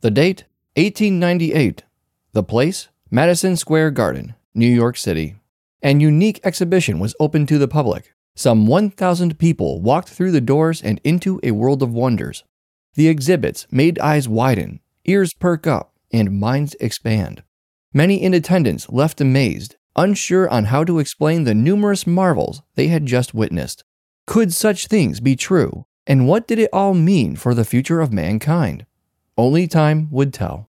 The date 1898. The place Madison Square Garden, New York City. An unique exhibition was open to the public. Some 1,000 people walked through the doors and into a world of wonders. The exhibits made eyes widen, ears perk up, and minds expand. Many in attendance left amazed, unsure on how to explain the numerous marvels they had just witnessed. Could such things be true? And what did it all mean for the future of mankind? Only time would tell.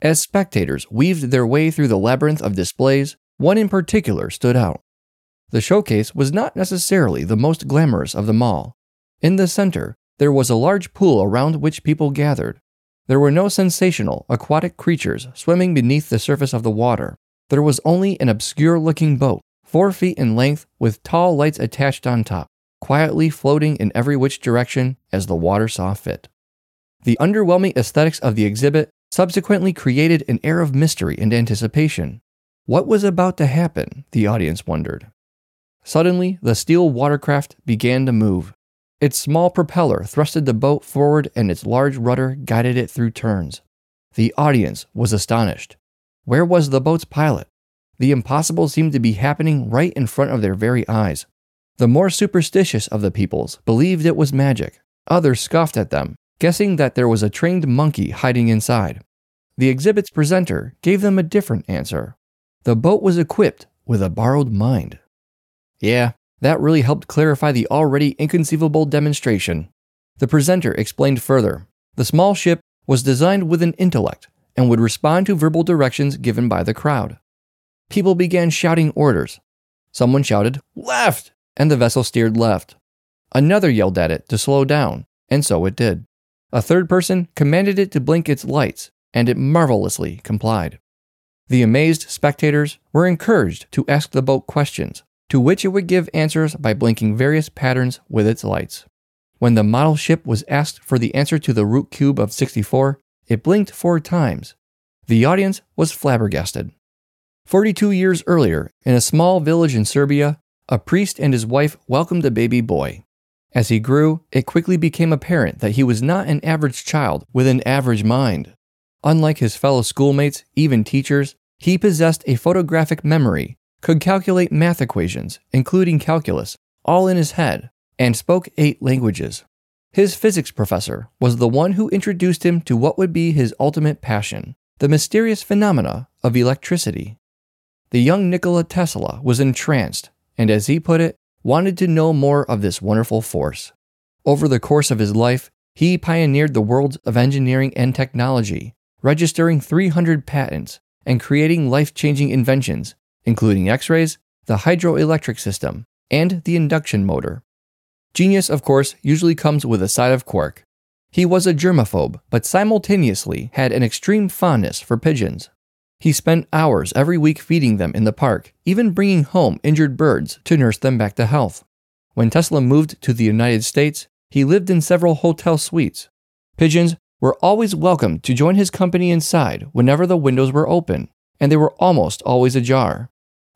As spectators weaved their way through the labyrinth of displays, one in particular stood out. The showcase was not necessarily the most glamorous of them all. In the center, there was a large pool around which people gathered. There were no sensational aquatic creatures swimming beneath the surface of the water. There was only an obscure looking boat, four feet in length, with tall lights attached on top, quietly floating in every which direction as the water saw fit. The underwhelming aesthetics of the exhibit subsequently created an air of mystery and anticipation. What was about to happen, the audience wondered. Suddenly, the steel watercraft began to move. Its small propeller thrusted the boat forward and its large rudder guided it through turns. The audience was astonished. Where was the boat's pilot? The impossible seemed to be happening right in front of their very eyes. The more superstitious of the peoples believed it was magic. Others scoffed at them, guessing that there was a trained monkey hiding inside. The exhibit's presenter gave them a different answer. The boat was equipped with a borrowed mind. Yeah, that really helped clarify the already inconceivable demonstration. The presenter explained further the small ship was designed with an intellect and would respond to verbal directions given by the crowd. People began shouting orders. Someone shouted, Left! and the vessel steered left. Another yelled at it to slow down, and so it did. A third person commanded it to blink its lights, and it marvelously complied. The amazed spectators were encouraged to ask the boat questions, to which it would give answers by blinking various patterns with its lights. When the model ship was asked for the answer to the root cube of 64, it blinked four times. The audience was flabbergasted. 42 years earlier, in a small village in Serbia, a priest and his wife welcomed a baby boy. As he grew, it quickly became apparent that he was not an average child with an average mind. Unlike his fellow schoolmates, even teachers, he possessed a photographic memory, could calculate math equations, including calculus, all in his head, and spoke eight languages. His physics professor was the one who introduced him to what would be his ultimate passion the mysterious phenomena of electricity. The young Nikola Tesla was entranced, and as he put it, wanted to know more of this wonderful force. Over the course of his life, he pioneered the worlds of engineering and technology, registering 300 patents and creating life changing inventions, including X rays, the hydroelectric system, and the induction motor. Genius, of course, usually comes with a side of quirk. He was a germaphobe, but simultaneously had an extreme fondness for pigeons. He spent hours every week feeding them in the park, even bringing home injured birds to nurse them back to health. When Tesla moved to the United States, he lived in several hotel suites. Pigeons were always welcome to join his company inside whenever the windows were open, and they were almost always ajar.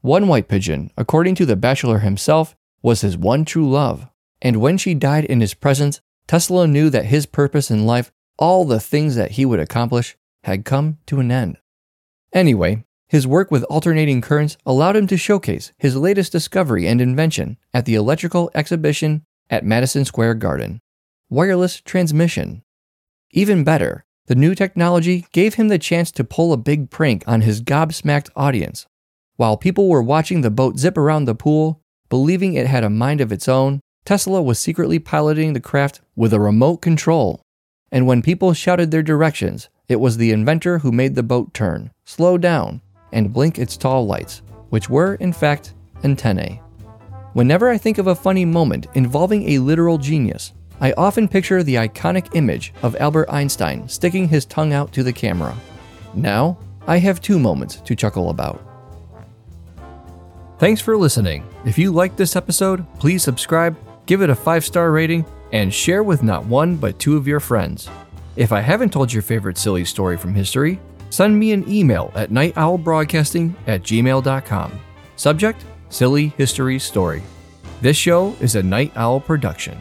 One white pigeon, according to the bachelor himself, was his one true love. And when she died in his presence, Tesla knew that his purpose in life, all the things that he would accomplish, had come to an end. Anyway, his work with alternating currents allowed him to showcase his latest discovery and invention at the electrical exhibition at Madison Square Garden wireless transmission. Even better, the new technology gave him the chance to pull a big prank on his gobsmacked audience. While people were watching the boat zip around the pool, believing it had a mind of its own, Tesla was secretly piloting the craft with a remote control. And when people shouted their directions, it was the inventor who made the boat turn, slow down, and blink its tall lights, which were, in fact, antennae. Whenever I think of a funny moment involving a literal genius, I often picture the iconic image of Albert Einstein sticking his tongue out to the camera. Now, I have two moments to chuckle about. Thanks for listening. If you liked this episode, please subscribe, give it a five star rating, and share with not one but two of your friends. If I haven't told your favorite silly story from history, send me an email at nightowlbroadcasting at gmail.com. Subject Silly History Story. This show is a Night Owl production.